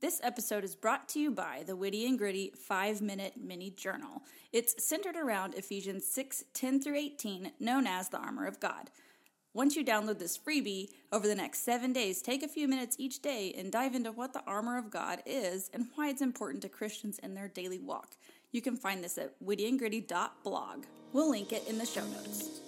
This episode is brought to you by the Witty and Gritty 5 Minute Mini Journal. It's centered around Ephesians 6 10 through 18, known as the Armor of God. Once you download this freebie, over the next seven days, take a few minutes each day and dive into what the armor of God is and why it's important to Christians in their daily walk. You can find this at wittyandgritty.blog. We'll link it in the show notes.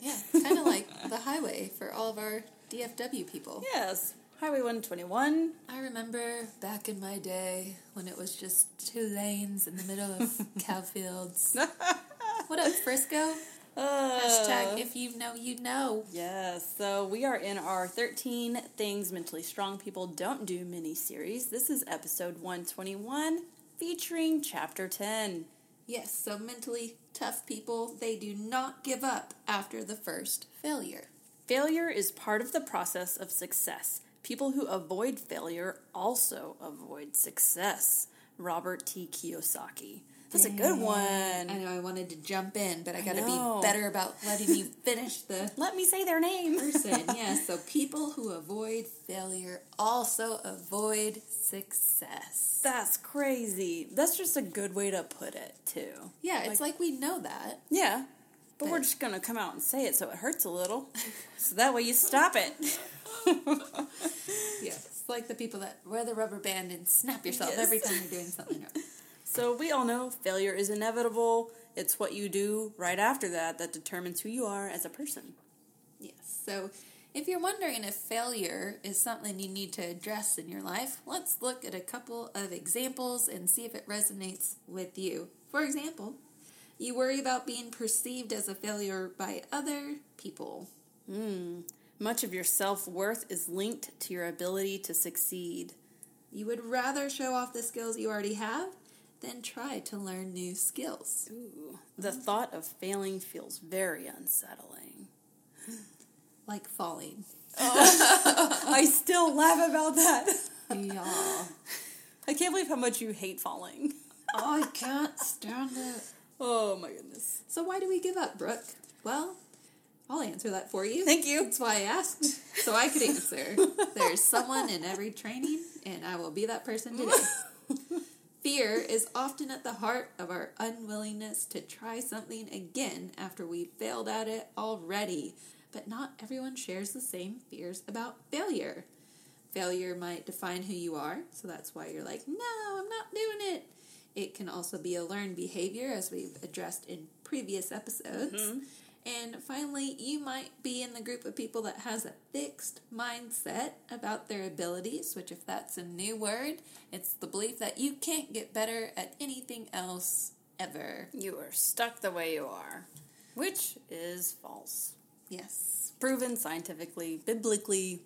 Yeah, kind of like the highway for all of our DFW people. Yes, Highway 121. I remember back in my day when it was just two lanes in the middle of cow fields. what up, Frisco? Uh, Hashtag if you know, you know. Yes, so we are in our 13 Things Mentally Strong People Don't Do mini series. This is episode 121 featuring chapter 10. Yes, so mentally tough people, they do not give up after the first failure. Failure is part of the process of success. People who avoid failure also avoid success. Robert T. Kiyosaki. That's a good one. I know I wanted to jump in, but I got to be better about letting you finish the Let me say their name. person. Yeah, so people who avoid failure also avoid success. That's crazy. That's just a good way to put it, too. Yeah, it's like, we know that. Yeah. But, we're just to come out and say it so it hurts a little. so that way you stop it. Yeah, it's like the people that wear the rubber band and snap yourself Yes. every time you're doing something wrong. So we all know failure is inevitable. It's what you do right after that that determines who you are as a person. Yes. So if you're wondering if failure is something you need to address in your life, let's look at a couple of examples and see if it resonates with you. For example, you worry about being perceived as a failure by other people. Hmm. Much of your self worth is linked to your ability to succeed. You would rather show off the skills you already have than try to learn new skills. Ooh. The thought of failing feels very unsettling. Like falling. Oh. I still laugh about that. Yeah. I can't believe how much you hate falling. oh, I can't stand it. Oh my goodness. So why do we give up, Brooke? Well, I'll answer that for you. Thank you. That's why I asked, so I could answer. There's someone in every training, and I will be that person today. Fear is often at the heart of our unwillingness to try something again after we failed at it already. But not everyone shares the same fears about failure. Failure might define who you are, so that's why you're like, no, I'm not doing it. It can also be a learned behavior, as we've addressed in previous episodes. Mm-hmm. And finally, you might be in the group of people that has a fixed mindset about their abilities, which, if that's a new word, it's the belief that you can't get better at anything else ever. You are stuck the way you are, which is false. Yes. Proven scientifically, biblically,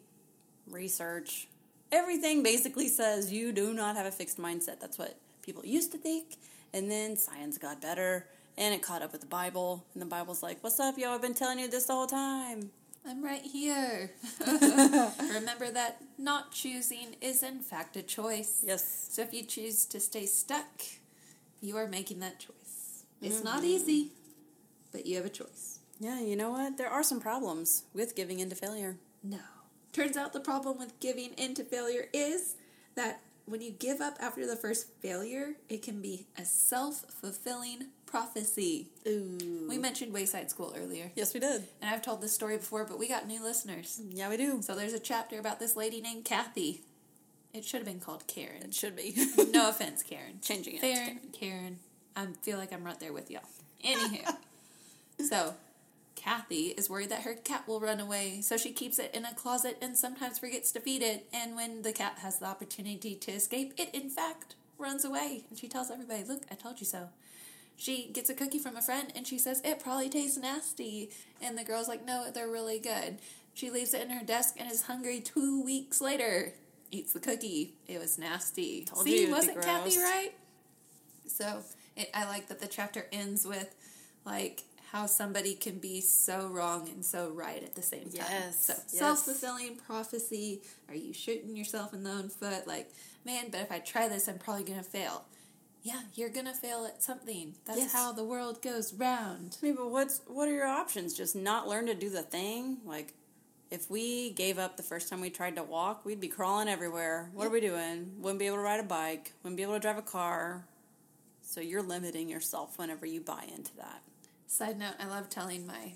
research. Everything basically says you do not have a fixed mindset. That's what people used to think. And then science got better and it caught up with the Bible. And the Bible's like, What's up, yo? I've been telling you this the whole time. I'm right here. Remember that not choosing is, in fact, a choice. Yes. So if you choose to stay stuck, you are making that choice. It's not mm-hmm. easy, but you have a choice. Yeah, you know what? There are some problems with giving in to failure. No. Turns out the problem with giving into failure is that when you give up after the first failure, it can be a self fulfilling prophecy. Ooh. We mentioned Wayside School earlier, Yes, we did. and I've told this story before, but we got new listeners. Yeah, we do. So there's a chapter about this lady named Kathy. It should have been called Karen. It should be. No offense, Karen. Changing it Karen, Karen. I feel like I'm right there with y'all. Anywho, so, Kathy is worried that her cat will run away, so she keeps it in a closet and sometimes forgets to feed it. And when the cat has the opportunity to escape, it in fact runs away. And she tells everybody, Look, I told you so. She gets a cookie from a friend and she says, It probably tastes nasty. And the girl's like, No, they're really good. She leaves it in her desk and is hungry two weeks later. Eats the cookie. It was nasty. Told See, you wasn't Kathy right? So it, I like that the chapter ends with like how somebody can be so wrong and so right at the same time. Yes, So yes. self fulfilling prophecy. Are you shooting yourself in the own foot? Like, man, but if I try this, I'm probably gonna fail. Yeah, you're gonna fail at something. That's Yes. how the world goes round. I mean, but what's what are your options? Just not learn to do the thing? Like, if we gave up the first time we tried to walk, we'd be crawling everywhere. What are we doing? Wouldn't be able to ride a bike. Wouldn't be able to drive a car. So you're limiting yourself whenever you buy into that. Side note: I love telling my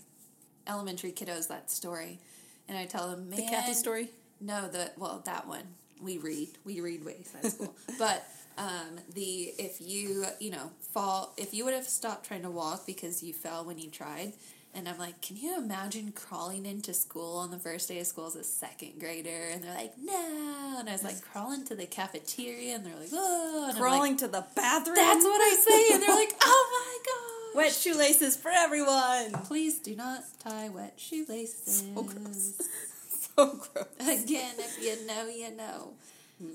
elementary kiddos that story, and I tell them, "Man, The Kathy story. No, the well, that one we read. We read Wayside School. but um, the if you you know fall if you would have stopped trying to walk because you fell when you tried, and I'm like, can you imagine crawling into school on the first day of school as a second grader? And they're like, no. And I was like, crawling to the cafeteria, and they're like, oh, and Crawling like, to the bathroom. That's what I say, and they're like, oh my. Wet shoelaces for everyone. Please do not tie wet shoelaces. So gross. So gross. Again, if you know, you know.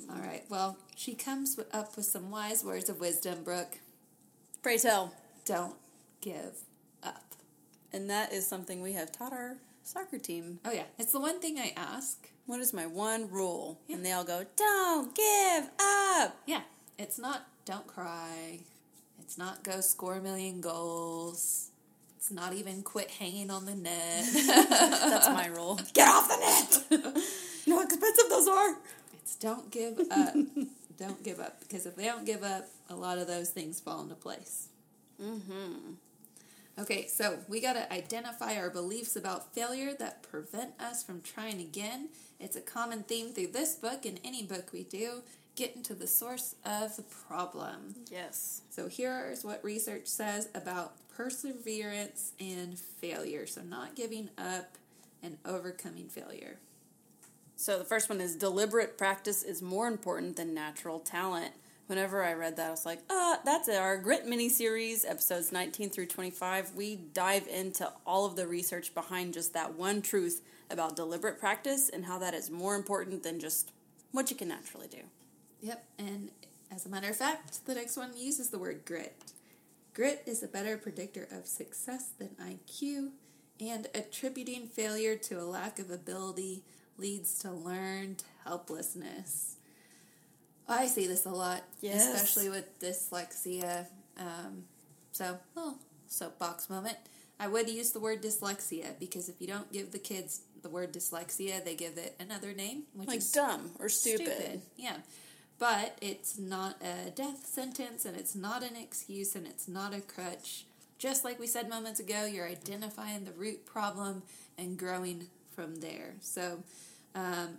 All right. Well, she comes up with some wise words of wisdom, Brooke. Pray tell. Don't give up. And that is something we have taught our soccer team. Oh, yeah. It's the one thing I ask. What is my one rule? And they all go, Don't give up. Yeah. It's not don't cry. It's not go score a million goals. It's not even quit hanging on the net. That's my rule. Get off the net. you know how expensive those are. it's don't give up. don't give up. Because if they don't give up, a lot of those things fall into place. Mm-hmm. Okay, so we got to identify our beliefs about failure that prevent us from trying again. It's a common theme through this book and any book we do. Get into the source of the problem. Yes. So here's what research says about perseverance and failure. So not giving up and overcoming failure. So the first one is deliberate practice is more important than natural talent. Whenever I read that, I was like, uh, that's our Grit mini series, episodes 19 through 25. We dive into all of the research behind just that one truth about deliberate practice and how that is more important than just what you can naturally do. Yep, and as a matter of fact, the next one uses the word grit. Grit is a better predictor of success than IQ, and attributing failure to a lack of ability leads to learned helplessness. I see this a lot, Yes. especially with dyslexia. Um, so, well, soapbox moment. I would use the word dyslexia because if you don't give the kids the word dyslexia, they give it another name, which Like is dumb or stupid. yeah. But it's not a death sentence and it's not an excuse and it's not a crutch. Just like we said moments ago, you're identifying the root problem and growing from there. So um,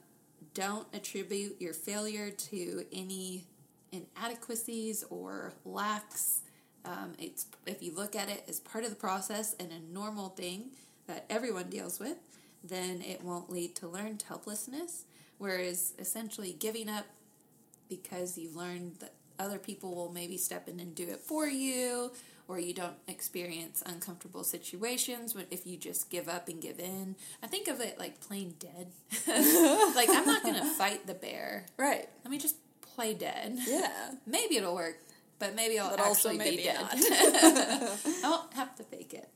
don't attribute your failure to any inadequacies or lacks. Um, it's if you look at it as part of the process and a normal thing that everyone deals with, then it won't lead to learned helplessness. Whereas essentially giving up because you've learned that other people will maybe step in and do it for you, or you don't experience uncomfortable situations if you just give up and give in. I think of it like playing dead. like I'm not gonna fight the bear. Right. Let me just play dead. Yeah. Maybe it'll work, but maybe I'll But also actually maybe be dead. not. I won't have to fake it.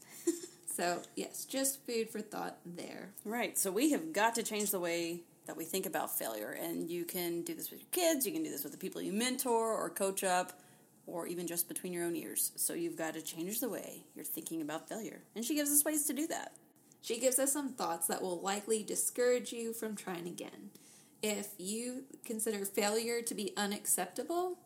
So yes, just food for thought there. Right. So we have got to change the way that we think about failure. And you can do this with your kids, you can do this with the people you mentor or coach up, or even just between your own ears. So you've got to change the way you're thinking about failure. And she gives us ways to do that. She gives us some thoughts that will likely discourage you from trying again. If you consider failure to be unacceptable,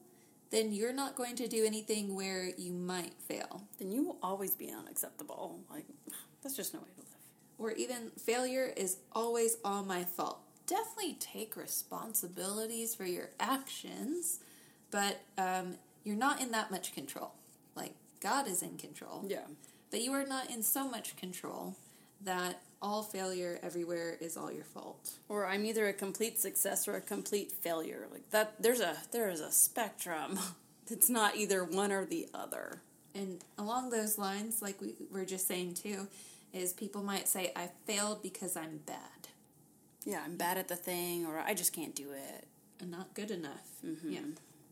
then you're not going to do anything where you might fail. Then you will always be unacceptable. Like, that's just no way to live. Or even failure is always all my fault. Definitely take responsibilities for your actions, but um, you're not in that much control. Like, God is in control. Yeah. but you are not in so much control that all failure everywhere is all your fault. Or I'm either a complete success or a complete failure. Like that there's a there is a spectrum. It's not either one or the other. And along those lines, like we were just saying too, is people might say, I failed because I'm bad Yeah, I'm bad at the thing or I just can't do it. and not good enough. Mm-hmm. Yeah.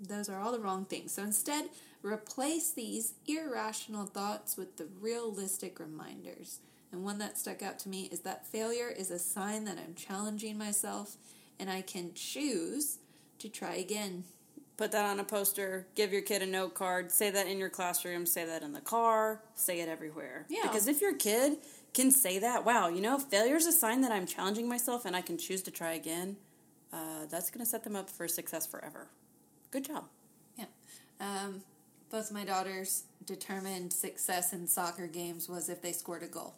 Those are all the wrong things. So instead, replace these irrational thoughts with the realistic reminders. And one that stuck out to me is that failure is a sign that I'm challenging myself and I can choose to try again. Put that on a poster, give your kid a note card, say that in your classroom, say that in the car, say it everywhere. Yeah. Because if your kid can say that, wow, you know, failure is a sign that I'm challenging myself and I can choose to try again, uh, that's going to set them up for success forever. Good job. Yeah. Um, both my daughters determined success in soccer games was if they scored a goal,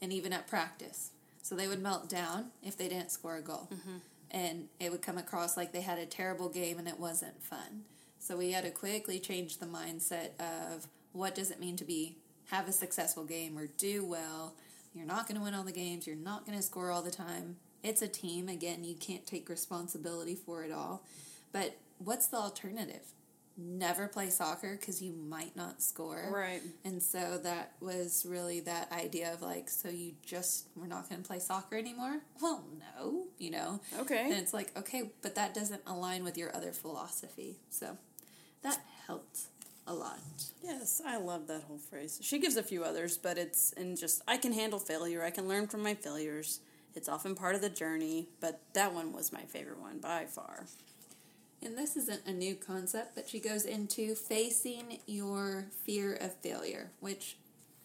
and even at practice. So they would melt down if they didn't score a goal. And it would come across like they had a terrible game and it wasn't fun. So we had to quickly change the mindset of what does it mean to be have a successful game or do well. You're not going to win all the games. You're not going to score all the time. It's a team. Again, you can't take responsibility for it all. But what's the alternative? Never play soccer because you might not score. Right. And so that was really that idea of like, so you just, we're not going to play soccer anymore? Well, no, you know? Okay. And it's like, okay, but that doesn't align with your other philosophy. So that helped a lot. Yes, I love that whole phrase. She gives a few others, but it's in just I can handle failure. I can learn from my failures. It's often part of the journey, but that one was my favorite one by far. And this isn't a new concept, but she goes into facing your fear of failure, which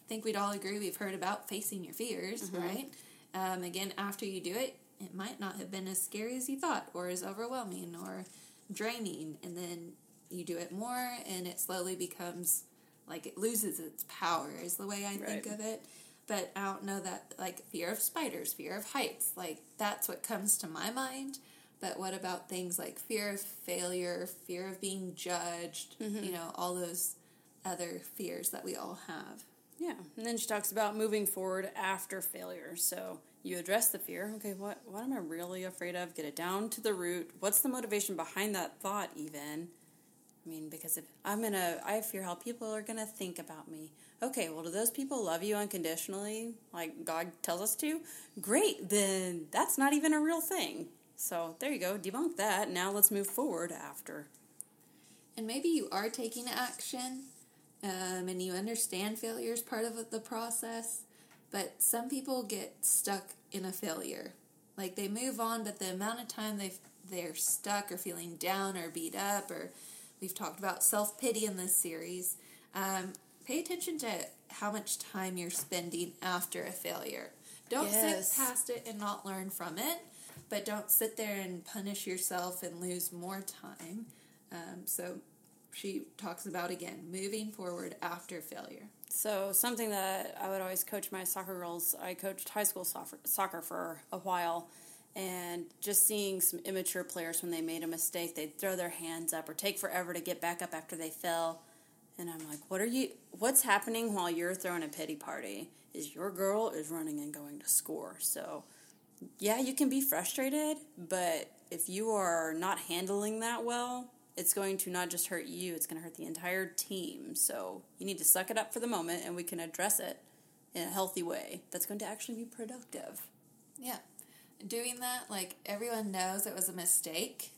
I think we'd all agree we've heard about facing your fears, right? Um, again, after you do it, it might not have been as scary as you thought, or as overwhelming, or draining. And then you do it more, and it slowly becomes like it loses its power, is the way I think of it. But I don't know that, like, fear of spiders, fear of heights, like, that's what comes to my mind. But what about things like fear of failure, fear of being judged, mm-hmm. you know, all those other fears that we all have? Yeah, and then she talks about moving forward after failure. So you address the fear. Okay, what what am I really afraid of? Get it down to the root. What's the motivation behind that thought? Even, I mean, because if I'm gonna, I fear how people are gonna think about me. Okay, well, do those people love you unconditionally, like God tells us to? Great, then that's not even a real thing. So there you go, debunk that. Now let's move forward after. And maybe you are taking action um, and you understand failure is part of the process, but some people get stuck in a failure. Like they move on, but the amount of time they they're stuck or feeling down or beat up, or we've talked about self pity in this series. Um, pay attention to how much time you're spending after a failure. Don't Yes. sit past it and not learn from it, but don't sit there and punish yourself and lose more time. Um, so she talks about again moving forward after failure. So something that I would always coach my soccer girls. I coached high school soccer, soccer for a while, and just seeing some immature players when they made a mistake, they'd throw their hands up or take forever to get back up after they fell. And I'm like, what are you? What's happening while you're throwing a pity party? Is your girl is running and going to score? So, yeah, you can be frustrated, but if you are not handling that well, it's going to not just hurt you, it's going to hurt the entire team. So you need to suck it up for the moment and we can address it in a healthy way that's going to actually be productive. Yeah. Doing that, like everyone knows it was a mistake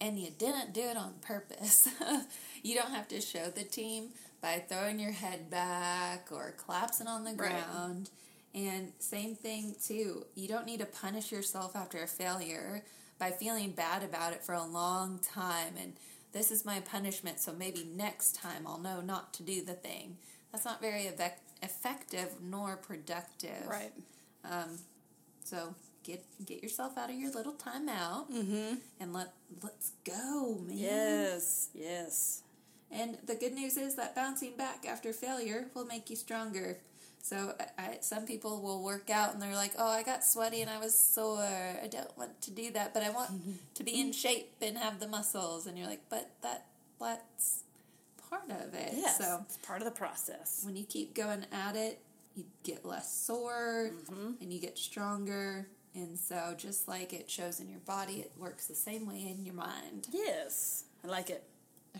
and you didn't do it on purpose. you don't have to show the team by throwing your head back or collapsing on the Right. And same thing too. You don't need to punish yourself after a failure by feeling bad about it for a long time and this is my punishment so maybe next time I'll know not to do the thing. That's not very effect- effective nor productive. Right. Um, so get get yourself out of your little timeout mm-hmm. and let let's go, man. Yes, yes. And the good news is that bouncing back after failure will make you stronger. So I, some people will work out and they're like, "Oh, I got sweaty and I was sore. I don't want to do that, but I want to be in shape and have the muscles." And you're like, "But that that's part of it. Yes, So it's part of the process. when you keep going at it, you get less sore mm-hmm. and you get stronger. And so, just like it shows in your body, it works the same way in your mind. Yes, I like it.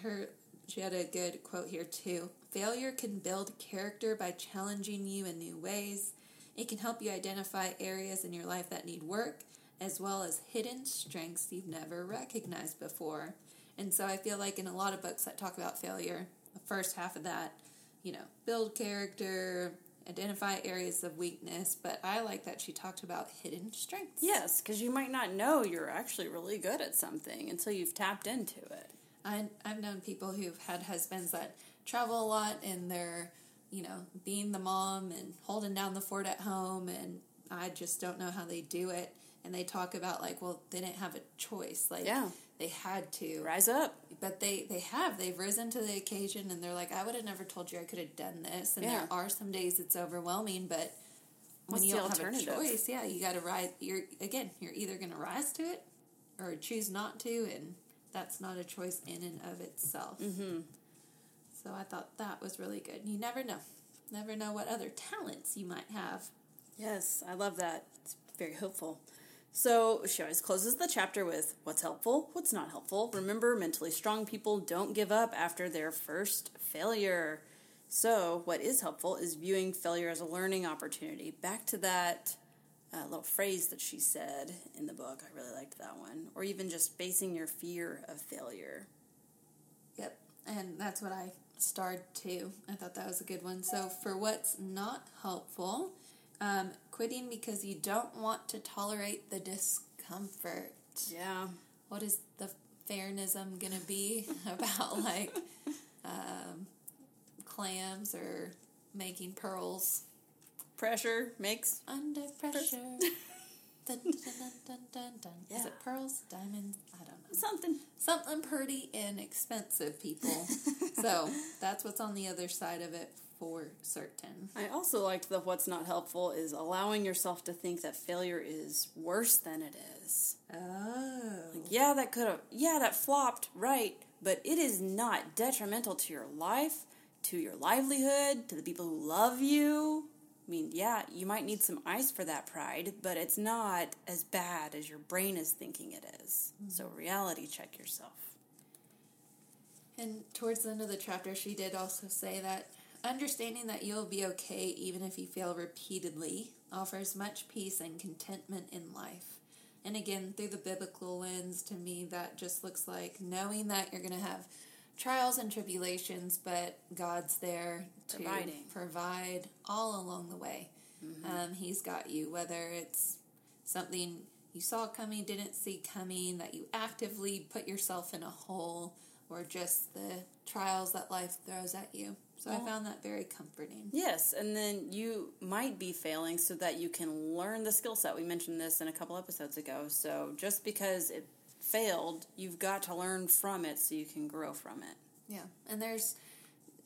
Her, she had a good quote here too. Failure can build character by challenging you in new ways. It can help you identify areas in your life that need work, as well as hidden strengths you've never recognized before. And so, I feel like in a lot of books that talk about failure, the first half of that, you know, build character, identify areas of weakness. But I like that she talked about hidden strengths. Yes, because you might not know you're actually really good at something until you've tapped into it. I, I've known people who've had husbands that travel a lot and they're, you know, being the mom and holding down the fort at home, and I just don't know how they do it. And they talk about like, well, they didn't have a choice. Like, Yeah. they had to, Rise up. but they they have. They've risen to the occasion, and they're like, I would have never told you I could have done this. And Yeah. there are some days it's overwhelming, but when What's you don't have a choice, yeah, you got to rise. You're again, you're either going to rise to it or choose not to, and that's not a choice in and of itself. Mm-hmm. So I thought that was really good. You never know, never know what other talents you might have. Yes, I love that. It's very hopeful. So she always closes the chapter with what's helpful, what's not helpful. Remember, mentally strong people don't give up after their first failure. So, what is helpful is viewing failure as a learning opportunity. Back to that uh, little phrase that she said in the book. I really liked that one. Or even just facing your fear of failure. Yep, and that's what I starred too. I thought that was a good one. So for what's not helpful, um, quitting because you don't want to tolerate the discomfort. Yeah. What is the fairnism gonna be about like um, clams or making pearls Pressure makes. under pressure? dun, dun, dun, dun. Is it pearls, diamonds? I don't know. Something. something pretty inexpensive, people. so that's what's on the other side of it for certain. I also liked the what's not helpful is allowing yourself to think that failure is worse than it is. Oh. Yeah, that could have, yeah, that flopped, right, but it is not detrimental to your life, to your livelihood, to the people who love you. I mean, yeah, you might need some ice for that pride, but it's not as bad as your brain is thinking it is. Mm-hmm. So, reality check yourself. And towards the end of the chapter, she did also say that understanding that you'll be okay even if you fail repeatedly offers much peace and contentment in life. And again, through the biblical lens, to me, that just looks like knowing that you're going to have trials and tribulations, but God's there to Providing. provide all along the way. Um, he's got you, whether it's something you saw coming, didn't see coming, that you actively put yourself in a hole, or just the trials that life throws at you. So I found that very comforting. Yes, and then you might be failing so that you can learn the skill set. We mentioned this in a couple episodes ago. So just because it failed, you've got to learn from it so you can grow from it. Yeah, and there's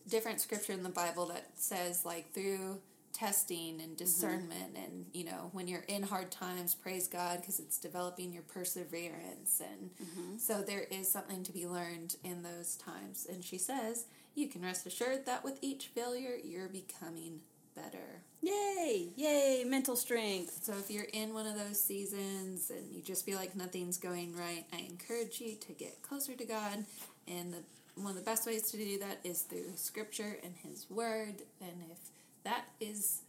different scripture in the Bible that says like through testing and mm-hmm. discernment and you know when you're in hard times praise god because it's developing your perseverance. And mm-hmm. so there is something to be learned in those times. And she says you can rest assured that with each failure you're becoming better Yay! Yay! Mental strength. so if you're in one of those seasons and you just feel like nothing's going right, I encourage you to get closer to God. And the, one of the best ways to do that is through Scripture and His Word. And if that is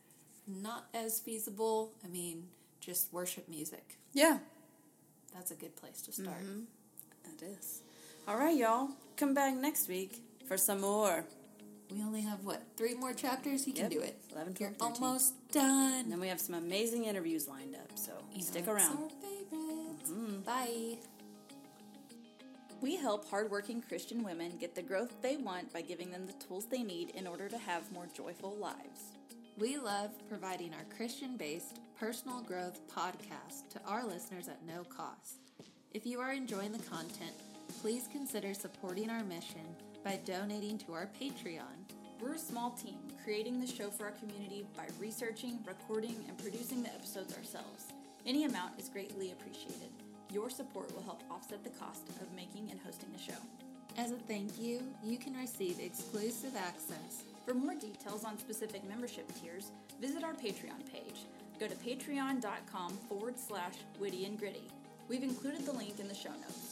not as feasible, I mean, just worship music. Yeah, That's a good place to start. Mm-hmm. that is. All right, y'all. Come back next week for some more. We only have what three more chapters. You can Yep. do it. 11, You're 13. almost done. And then we have some amazing interviews lined up, so You stick around. our favorite. Mm-hmm. Bye. We help hardworking Christian women get the growth they want by giving them the tools they need in order to have more joyful lives. We love providing our Christian based personal growth podcast to our listeners at no cost. If you are enjoying the content, please consider supporting our mission by donating to our Patreon. We're a small team creating the show for our community by researching, recording, and producing the episodes ourselves. Any amount is greatly appreciated. Your support will help offset the cost of making and hosting the show. As a thank you, you can receive exclusive access. For more details on specific membership tiers, visit our Patreon page. Go to patreon.com forward slash witty and gritty. We've included the link in the show notes.